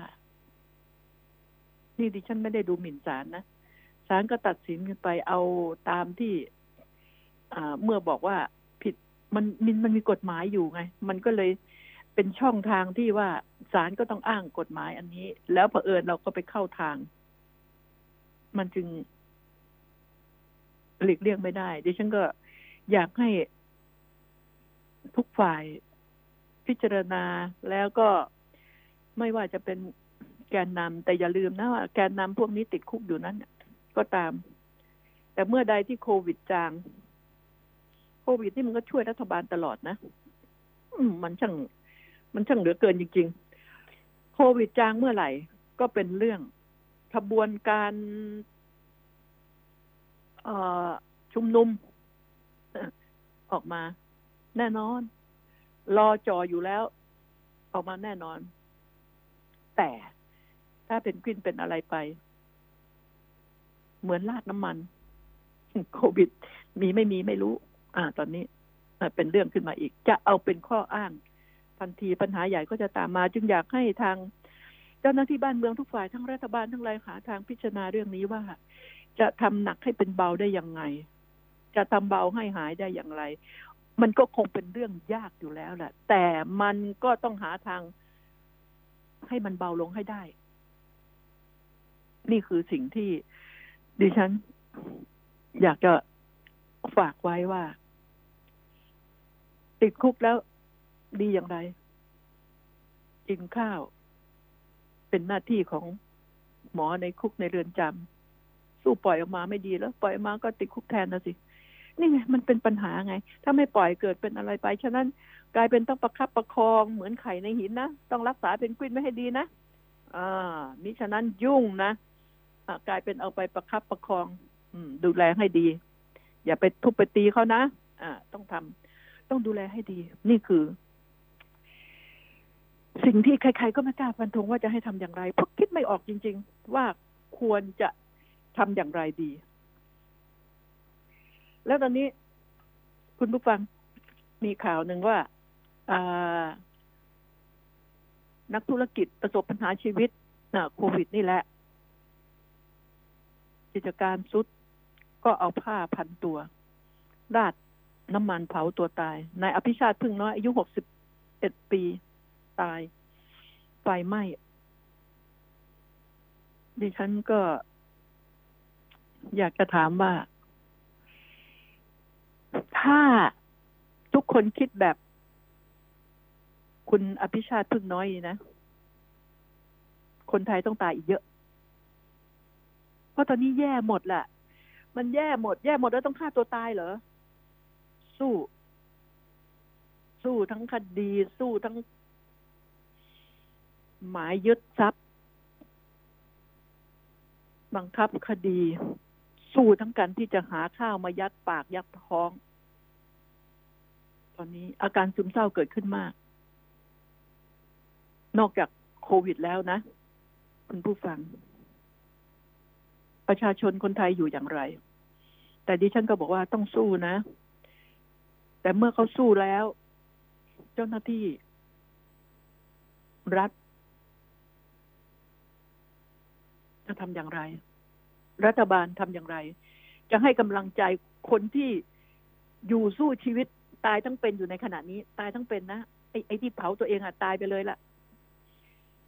นี่ดิฉันไม่ได้ดูหมิ่นศาลนะศาลก็ตัดสินกันไปเอาตามที่เมื่อบอกว่าผิดมันมันมันมีกฎหมายอยู่ไง มันก็เลยเป็นช่องทางที่ว่าศาลก็ต้องอ้างกฎหมายอันนี้ แล้วเผอิญเราก็ไปเข้าทาง มันจึง หลีกเลี่ยงไม่ได้ ดิฉันก็อยากให้ทุกฝ่ายพิจารณาแล้วก็ไม่ว่าจะเป็นแกนนำแต่อย่าลืมนะว่าแกนนำพวกนี้ติดคุกอยู่นั้นก็ตาม แต่เมื่อใดที่โควิดจาง โควิดนี่มันก็ช่วยรัฐบาลตลอดนะมันช่าง มันช่างเหลือเกินจริง ๆ โควิดจางเมื่อไหร่ ก็เป็นเรื่องขบวนการ ชุมนุม ออกมา แน่นอน รอจออยู่แล้ว ออกมาแน่นอน แต่ถ้าเป็นกวินเป็นอะไรไป เหมือนลาดน้ำมัน โควิด มีไม่มีไม่รู้ อ่า ตอนนี้เป็นเรื่องขึ้นมาอีก จะเอาเป็นข้ออ้าง ทันทีปัญหาใหญ่ก็จะตามมา จึงอยากให้ทาง เจ้าหน้าที่บ้านเมืองทุกฝ่ายทั้งรัฐบาลทั้งหลายหาทางพิจารณาเรื่องนี้ว่า จะทำหนักให้เป็นเบาได้ยังไง จะทำเบาให้หายได้อย่างไร มันก็คงเป็นเรื่องยากอยู่แล้วแหละแต่มันก็ต้องหาทางให้มันเบาลงให้ได้ นี่คือสิ่งที่ดิฉัน อยากจะฝากไว้ว่า ติดคุกแล้วดีอย่างไร กินข้าว เป็นหน้าที่ของหมอในคุกในเรือนจำ สู้ปล่อยออกมาไม่ดีแล้ว ปล่อยออมาก็ติดคุกแทนนะสิ นี่ไงมันเป็นปัญหาไง ถ้าไม่ปล่อยเกิดเป็นอะไรไป ฉะนั้นกลายเป็นต้องประคับประคองเหมือนไข่ในหินนะ ต้องรักษาเป็นกวินไม่ให้ดีนะอ่ามิฉะนั้นยุ่งนะอ่ากลายเป็นเอาไปประคับประคอง อืม ดูแลให้ดี อย่าไปทุบไปตีเขานะอ่า ต้องทำต้องดูแลให้ดี นี่คือ สิ่งที่ใครๆก็ไม่กล้าฟันธงว่าจะให้ทำอย่างไรเพราะคิดไม่ออกจริง ๆ ว่าควรจะ ทำอย่างไรดี แล้วตอนนี้คุณผู้ฟังมีข่าวหนึ่งว่าานักธุรกิจประสบปัญหาชีวิตโควิดนี่แหละ กิจการสุดก็เอาผ้าพันตัว ราดน้ำมันเผาตัวตาย นายอภิชาติพึ่งน้อยอายุหกสิบเอ็ดปีตายไฟไหม้ดิฉันก็ อยากจะถามว่า ถ้าทุกคนคิดแบบ คุณอภิชาติพึ่งน้อยนะ คนไทยต้องตายอีกเยอะ เพราะตอนนี้แย่หมดแหละมันแย่หมด แย่หมดแล้วต้องฆ่าตัวตายเหรอ สู้ สู้ทั้งคดี สู้ทั้ง หมายยึดทรัพย์ บังคับคดี สู้ทั้งกันที่จะหาข้าวมายัดปากยัดท้อง ตอนนี้อาการซึมเศร้าเกิดขึ้นมาก นอกจากโควิดแล้วนะ คุณผู้ฟัง ประชาชนคนไทยอยู่อย่างไร แต่ดิฉันก็บอกว่าต้องสู้นะ แต่เมื่อเขาสู้แล้ว เจ้าหน้าที่ รัฐ จะทำอย่างไร รัฐบาลทำอย่างไร จะให้กำลังใจคนที่อยู่สู้ชีวิตตายทั้งเป็นอยู่ในขณะนี้ ตายทั้งเป็นนะไอ้ไอ้ที่เผาตัวเองอะตายไปเลยละ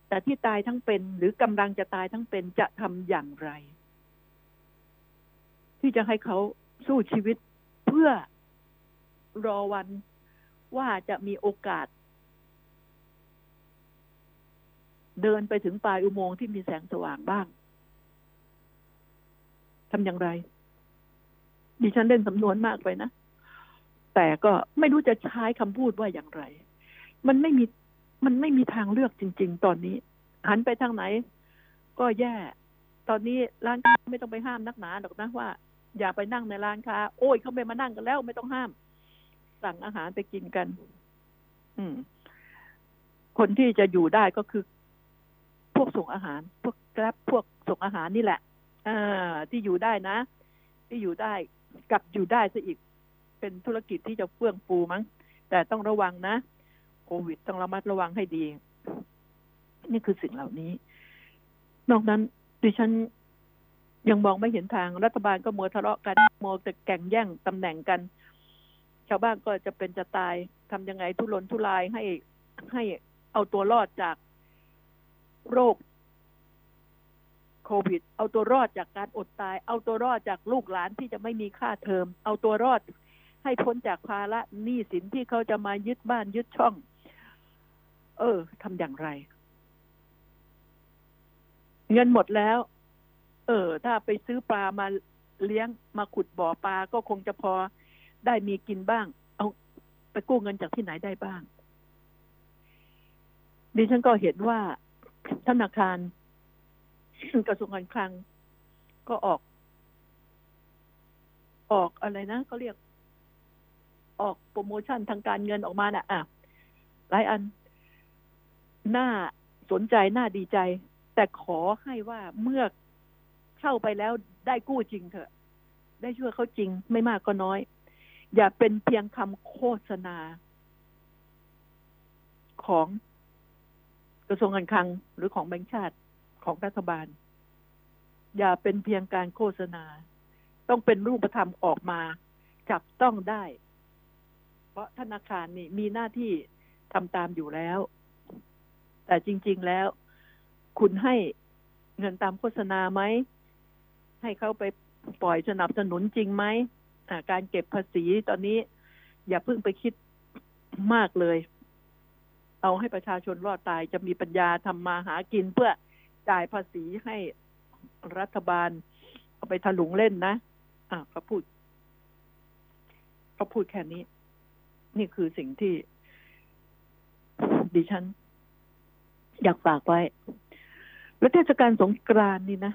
แต่ที่ตายทั้งเป็น หรือกำลังจะตายทั้งเป็นจะทำอย่างไร ที่จะให้เขาสู้ชีวิตเพื่อรอวันว่าจะมีโอกาส เดินไปถึงปลายอุโมงค์ที่มีแสงสว่างบ้าง ทำอย่างไร ดิฉันเล่นสำนวนมากไปนะ แต่ก็ไม่รู้จะใช้คำพูดว่าอย่างไร มันไม่มีมันไม่มีทางเลือกจริง ๆ ตอนนี้ หันไปทางไหน ก็แย่ ตอนนี้ร้านค้าไม่ต้องไปห้ามนักหนาหรอกนะว่า อย่าไปนั่งในร้านค้า โอ้ยเขาไม่มานั่งกันแล้วไม่ต้องห้าม สั่งอาหารไปกินกัน อืม คนที่จะอยู่ได้ก็คือ พวกส่งอาหาร พวกแกร็บพวกส่งอาหารนี่แหละ อ่าที่อยู่ได้นะ ที่อยู่ได้กับอยู่ได้ซะอีก เป็นธุรกิจที่จะเฟื่องฟูมั้ง แต่ต้องระวังนะ โควิดต้องระมัดระวังให้ดี นี่คือสิ่งเหล่านี้ นอกนั้นดิฉันยังมองไม่เห็นทางรัฐบาลก็มัวทะเลาะกันมัวแต่แก่งแย่งตำแหน่งกัน ชาวบ้านก็จะเป็นจะตายทำยังไงทุรนทุรายให้ให้เอาตัวรอดจากโรค โควิด เอาตัวรอดจากการอดตาย เอาตัวรอดจากลูกหลานที่จะไม่มีค่าเทอม เอาตัวรอดให้พ้นจากภาระหนี้สินที่เขาจะมายึดบ้านยึดช่อง เออทำอย่างไร เงินหมดแล้ว เออ ถ้าไปซื้อปลามาเลี้ยงมาขุดบ่อปลาก็คงจะพอได้มีกินบ้าง เอาไปกู้เงินจากที่ไหนได้บ้างดิฉันก็เห็นว่าธนาคาร กระทรวงการคลัง ก็ออก ออกอะไรนะเขาเรียก ออกโปรโมชั่นทางการเงินออกมาน่ะ อะหลายอันน่าสนใจน่าดีใจ แต่ขอให้ว่าเมื่อเข้าไปแล้วได้กู้จริงเถอะ ได้ช่วยเขาจริง ไม่มากก็น้อย อย่าเป็นเพียงคำโฆษณา ของกระทรวงการคลังหรือของแบงค์ชาติ ของรัฐบาล อย่าเป็นเพียงการโฆษณา ต้องเป็นรูปธรรมออกมา จับต้องได้ เพราะธนาคารนี่มีหน้าที่ทำตามอยู่แล้ว แต่จริง ๆแล้ว คุณให้เงินตามโฆษณาไหม ให้เขาไปปล่อยสนับสนุนจริงไหมการเก็บภาษีตอนนี้ อย่าเพิ่งไปคิดมากเลย เอาให้ประชาชนรอดตายจะมีปัญญาทำมาหากินเพื่อ จ่ายภาษีให้รัฐบาล เอาไปถลุงเล่นนะ อ่าเขาพูดเขาพูดแค่นี้ นี่คือสิ่งที่ ดิฉัน อยากฝากไว้ แล้วเทศกาลสงกรานนี่นะ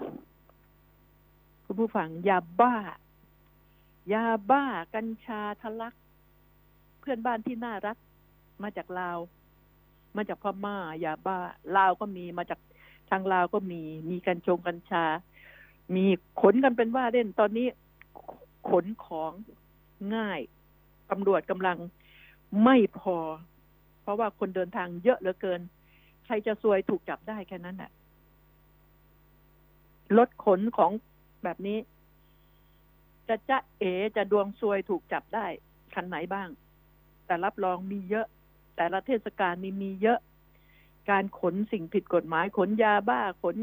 คุณผู้ฟังยาบ้า ยาบ้า กัญชาทะลัก เพื่อนบ้านที่น่ารัก มาจากลาว มาจากพม่ายาบ้า ลาวก็มีมาจาก ทางลาวก็มีมีกัญชงกัญชา มีขนกันเป็นว่าเล่นตอนนี้ขนของง่ายตำรวจกำลังไม่พอ เพราะว่าคนเดินทางเยอะเหลือเกิน ใครจะซวยถูกจับได้แค่นั้นแหละรถขนของแบบนี้ จะจะเอจะดวงซวยถูกจับได้คันไหนบ้าง แต่รับรองมีเยอะ แต่ละเทศกาลนี่มีเยอะ การขนสิ่งผิดกฎหมาย ขนยาบ้าขน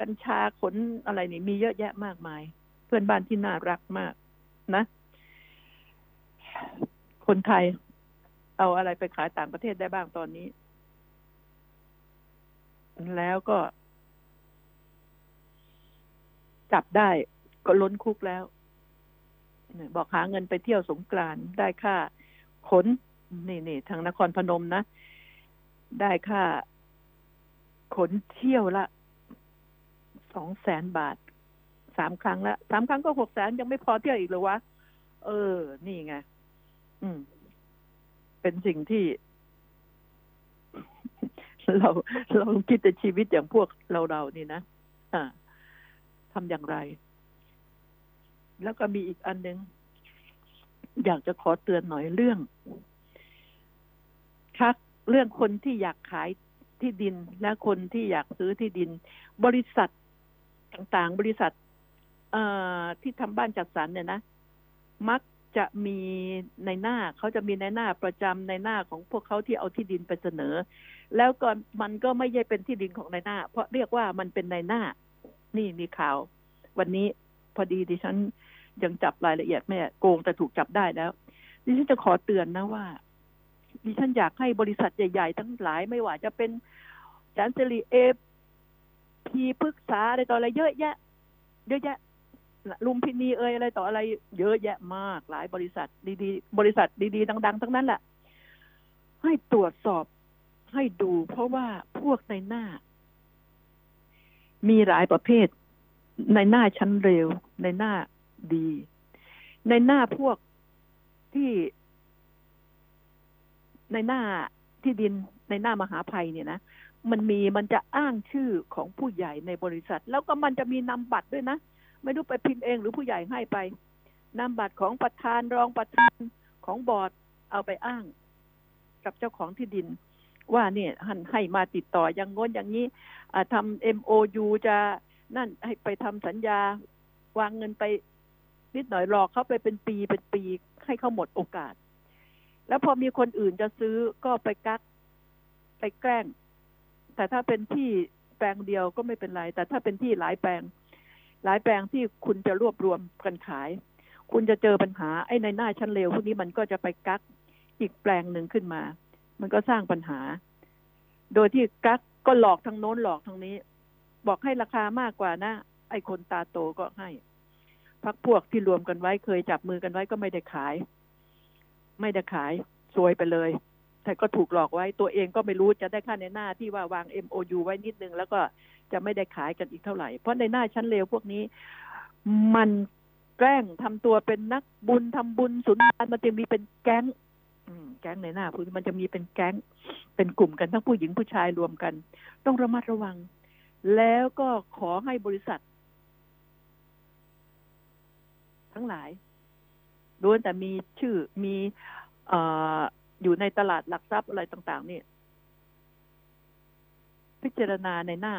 กัญชาขนอะไรนี่มีเยอะแยะมากมาย เพื่อนบ้านที่น่ารักมากนะ คนไทย เอาอะไรไปขายต่างประเทศได้บ้างตอนนี้ แล้วก็ จับได้ก็ล้นคุกแล้วบอกหาเงินไปเที่ยวสงกรานได้ค่าขนนี่นี่ทางนครพนมนะ ได้ค่า ขนเที่ยวละสองแสนบาทสามครั้งละสามครั้งก็หกแสนยังไม่พอเที่ยวอีกเหรอวะ เออ นี่ไง อืม เป็นสิ่งที่ เราเราคิดแต่ชีวิตอย่างพวกเราเรานี่นะอ่าทำอย่างไร แล้วก็มีอีกอันหนึ่งอยากจะขอเตือนหน่อยเรื่องคัก เรื่องคนที่อยากขายที่ดินและคนที่อยากซื้อที่ดิน บริษัทต่างๆ บริษัท เอ่อที่ทำบ้านจัดสรรเนี่ยนะ มักจะมีในหน้าเขาจะมีในหน้าประจำในหน้าของพวกเขาที่เอาที่ดินไปเสนอ แล้วก็มันก็ไม่ใช่เป็นที่ดินของในหน้า เพราะเรียกว่ามันเป็นในหน้า นี่มีข่าว วันนี้พอดีดิฉันยังจับรายละเอียดไม่โกงแต่ถูกจับได้แล้วดิฉันจะขอเตือนนะว่า ดิฉันอยากให้บริษัทใหญ่ ๆ ทั้งหลายไม่ว่าจะเป็นจานเซรีเอฟพีพึกษาอะไรต่ออะไรเยอะแยะ เยอะแยะ ลุมพินีเอ่ยอะไรต่ออะไร เยอะแยะมาก หลายบริษัท ดีๆ บริษัทดีๆดัง ๆ ทั้งนั้นแหละให้ตรวจสอบให้ดูเพราะว่าพวกในหน้า มีหลายประเภท ในหน้าชั้นเร็ว ในหน้าดี ในหน้าพวกที่ ในหน้าที่ดินในหน้ามหาภัยเนี่ยนะมันมีมันจะอ้างชื่อของผู้ใหญ่ในบริษัท แล้วก็มันจะมีนำบัตรด้วยนะ ไม่รู้ไปพิมพ์เองหรือผู้ใหญ่ให้ไปนำบัตรของประธานรองประธานของบอร์ดเอาไปอ้าง กับเจ้าของที่ดิน ว่าเนี่ยหันให้มาติดต่ออย่างง้นอย่างนี้ทำเอ็มโอยูจะนั่นให้ไปทำสัญญาวางเงินไปนิดหน่อยรอเขาไปเป็นปีเป็นปี ให้เขาหมดโอกาส แล้วพอมีคนอื่นจะซื้อก็ไปกักไปแกล้ง แต่ถ้าเป็นที่แปลงเดียวก็ไม่เป็นไร แต่ถ้าเป็นที่หลายแปลง หลายแปลงที่คุณจะรวบรวมกันขาย คุณจะเจอปัญหาไอ้ในหน้าชั้นเลวพวกนี้มันก็จะไปกักอีกแปลงหนึ่งขึ้นมา มันก็สร้างปัญหา โดยที่กักก็หลอกทางโน้นหลอกทางนี้ บอกให้ราคามากกว่านะ ไอ้คนตาโตก็ให้พักพวกที่รวมกันไว้เคยจับมือกันไว้ก็ไม่ได้ขาย ไม่ได้ขายซวยไปเลย แต่ก็ถูกหลอกไว้ตัวเองก็ไม่รู้จะได้ค่าในหน้าที่ว่าวาง MOU ไว้นิดนึง แล้วก็จะไม่ได้ขายกันอีกเท่าไหร่ เพราะในหน้าชั้นเลวพวกนี้ มันแกล้งทำตัวเป็นนักบุญทำบุญสุนทรมันจะมีเป็นแก๊งแก๊งในหน้าพวกนี้มันจะมีเป็นแก๊ง เป็นกลุ่มกันทั้งผู้หญิงผู้ชายรวมกัน ต้องระมัดระวัง แล้วก็ขอให้บริษัท ทั้งหลาย ล้วนแต่มีชื่อมีออยู่ในตลาดหลักทรัพย์อะไรต่างๆ นี่พิจารณาในหน้า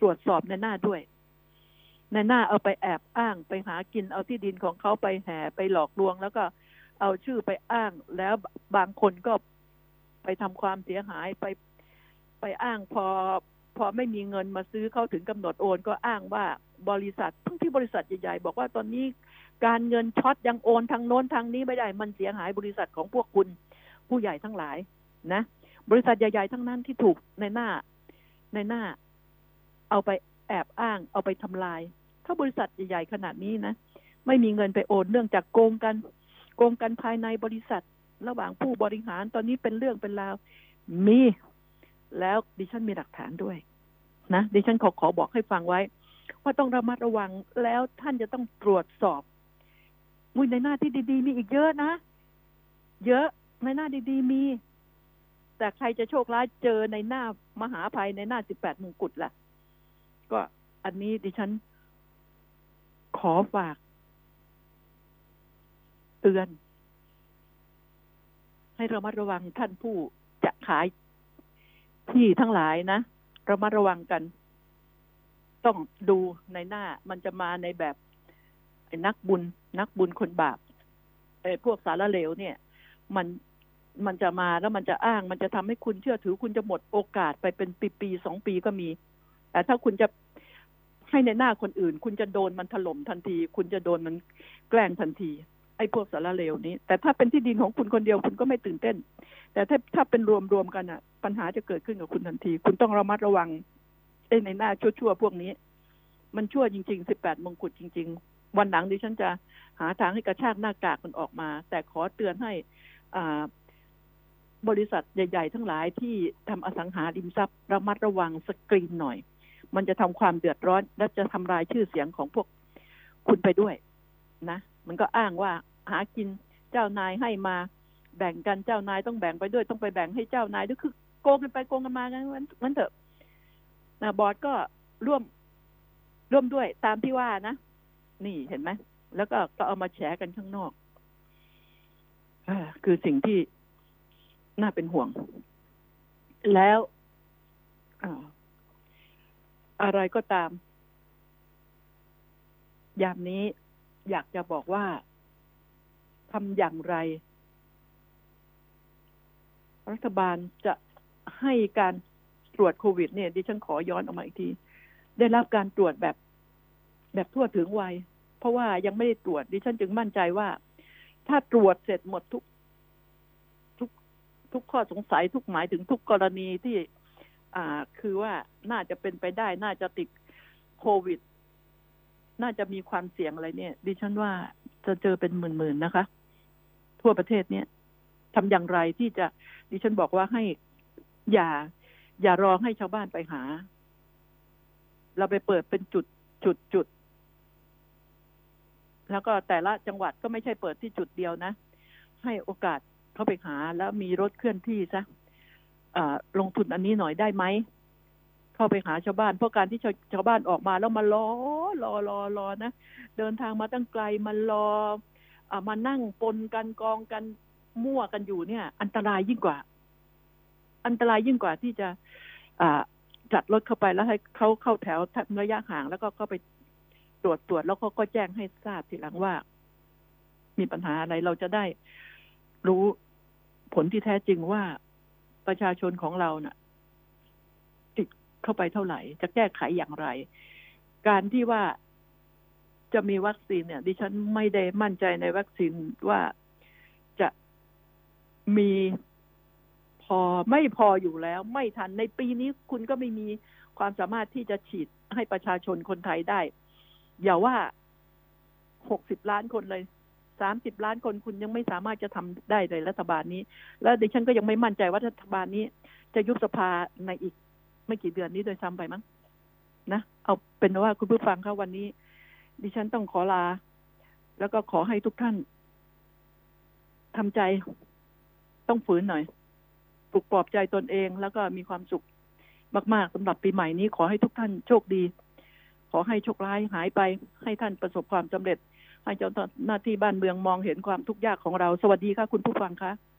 ตรวจสอบในหน้าด้วย ในหน้าเอาไปแอบอ้างไปหากินเอาที่ดินของเขาไปแห่ไปหลอกลวง แล้วก็เอาชื่อไปอ้าง แล้วบางคนก็ไปทำความเสียหายไปไปอ้างพอพอไม่มีเงินมาซื้อเขาถึงกำหนดโอน ก็อ้างว่าบริษัททั้งที่บริษัทใหญ่ๆบอกว่าตอนนี้ การเงินช็อตยังโอนทางโน้นทางนี้ไม่ได้ มันเสียหายบริษัทของพวกคุณ ผู้ใหญ่ทั้งหลายนะ บริษัทใหญ่ๆทั้งนั้นที่ถูกในหน้า ในหน้า เอาไปแอบอ้าง เอาไปทำลาย ถ้าบริษัทใหญ่ๆขนาดนี้นะไม่มีเงินไปโอนเนื่องจากโกงกัน โกงกันภายในบริษัท ระหว่างผู้บริหารตอนนี้เป็นเรื่องเป็นราวมีแล้วดิฉันมีหลักฐานด้วย นะดิฉันขอขอบอกให้ฟังไว้ ว่าต้องระมัดระวังแล้วท่านจะต้องตรวจสอบ มุยในหน้าที่ดี ๆ มีอีกเยอะนะ เยอะในหน้าดี ๆ มี แต่ใครจะโชคร้ายเจอในหน้ามหาภัยในหน้าสิบแปดมงกุฎล่ะ ก็อันนี้ดิฉัน ขอฝาก เตือน ให้ระมัดระวังท่านผู้จะขายที่ทั้งหลายนะระมัดระวังกัน ต้องดูในหน้ามันจะมาในแบบนักบุญ นักบุญคนบาปไอ้พวกสารเลวเนี่ย มันมันจะมาแล้วมันจะอ้าง มันจะทำให้คุณเชื่อถือคุณจะหมดโอกาสไปเป็นปีปีสองปีก็มี แต่ถ้าคุณจะให้ในหน้าคนอื่น คุณจะโดนมันถล่มทันที คุณจะโดนมันแกล้งทันที ไอ้พวกสารเลวนี้ แต่ถ้าเป็นที่ดินของคุณคนเดียวคุณก็ไม่ตื่นเต้น แต่ถ้าถ้าเป็นรวมรวมกันอะ ปัญหาจะเกิดขึ้นกับคุณทันที คุณต้องระมัดระวังไอ้ในหน้าชั่วๆพวกนี้ มันชั่วจริงๆสิบแปดมงกุฎจริง ๆ วันหลังดิฉันจะหาทางให้กระชากหน้ากากมันออกมา แต่ขอเตือนให้อ่าบริษัทใหญ่ ๆ ทั้งหลายที่ทำอสังหาริมทรัพย์ระมัดระวังสกรีนหน่อย มันจะทำความเดือดร้อน และจะทำลายชื่อเสียงของพวกคุณไปด้วยนะ มันก็อ้างว่าหากินเจ้านายให้มาแบ่งกันเจ้านายต้องแบ่งไปด้วย ต้องไปแบ่งให้เจ้านายด้วยคือโกงกันไปโกงกันมางั้นมันเถอะนะบอร์ดก็ร่วมร่วมด้วยตามที่ว่านะ นี่เห็นไหมแล้วก็ก็เอามาแฉกันข้างนอกอคือสิ่งที่น่าเป็นห่วง แล้วอาอะไรก็ตาม ยามนี้อยากจะบอกว่าทำอย่างไร รัฐบาลจะให้การตรวจโควิด เนี่ย ดิฉันขอย้อนออกมาอีกที ได้รับการตรวจแบบแบบทั่วถึงวัย เพราะว่ายังไม่ได้ตรวจดิฉันจึงมั่นใจว่า ถ้าตรวจเสร็จหมดทุก ทุกทุกข้อสงสัยทุกหมายถึงทุกกรณีที่ อ่า คือว่าน่าจะเป็นไปได้ น่าจะติดโควิด น่าจะมีความเสี่ยงอะไรเนี่ย ดิฉันว่าจะเจอเป็นหมื่นๆนะคะ ทั่วประเทศเนี่ยทำอย่างไรที่จะ ดิฉันบอกว่าให้อย่า อย่ารอให้ชาวบ้านไปหา เราไปเปิดเป็นจุดจุดจุด แล้วก็แต่ละจังหวัดก็ไม่ใช่เปิดที่จุดเดียวนะ ให้โอกาสเข้าไปหาแล้วมีรถเคลื่อนที่ซะลงทุนอันนี้หน่อยได้ไหมเข้าไปหาชาวบ้านเพราะการที่ชาวชาวบ้านออกมาแล้วมารอรอรอรอนะเดินทางมาตั้งไกลมารออมานั่งปนกันกองกันมั่วกันอยู่เนี่ย อันตรายยิ่งกว่า อันตรายยิ่งกว่าที่จะ อ่าจัดรถเข้าไปแล้วให้เขาเข้าแถวระยะห่างแล้วก็เข้าไป ตรวจตรวจแล้วเขาก็แจ้งให้ทราบทีหลังว่า มีปัญหาอะไรเราจะได้รู้ผลที่แท้จริงว่าประชาชนของเราเนะ่ะ ติดเข้าไปเท่าไหร่ จะแก้ไขอย่างไร การที่ว่าจะมีวัคซีนเนี่ย ดิฉันไม่ได้มั่นใจในวัคซีนว่าจะมีพอไม่พออยู่แล้ว ไม่ทันในปีนี้คุณก็ไม่มีความสามารถที่จะฉีดให้ประชาชนคนไทยได้ อย่าว่าหกสิบล้านคนเลยสามสิบล้านคนคุณยังไม่สามารถจะทำได้เลยรัฐบาลนี้ แล้วดิฉันก็ยังไม่มั่นใจว่ารัฐบาลนี้ จะยุบสภาในอีกไม่กี่เดือนนี้โดยซ้ำไปมั้งนะเอาเป็นว่าคุณผู้ฟังครับวันนี้ ดิฉันต้องขอลา แล้วก็ขอให้ทุกท่านทำใจต้องฝืนหน่อยปลุกปลอบใจตนเอง แล้วก็มีความสุขมาก ๆสำหรับปีใหม่นี้ขอให้ทุกท่านโชคดี ขอให้โชคร้ายหายไปให้ท่านประสบความสำเร็จ ให้เจ้าหน้าที่บ้านเมืองมองเห็นความทุกข์ยากของเรา สวัสดีค่ะคุณผู้ฟังคะ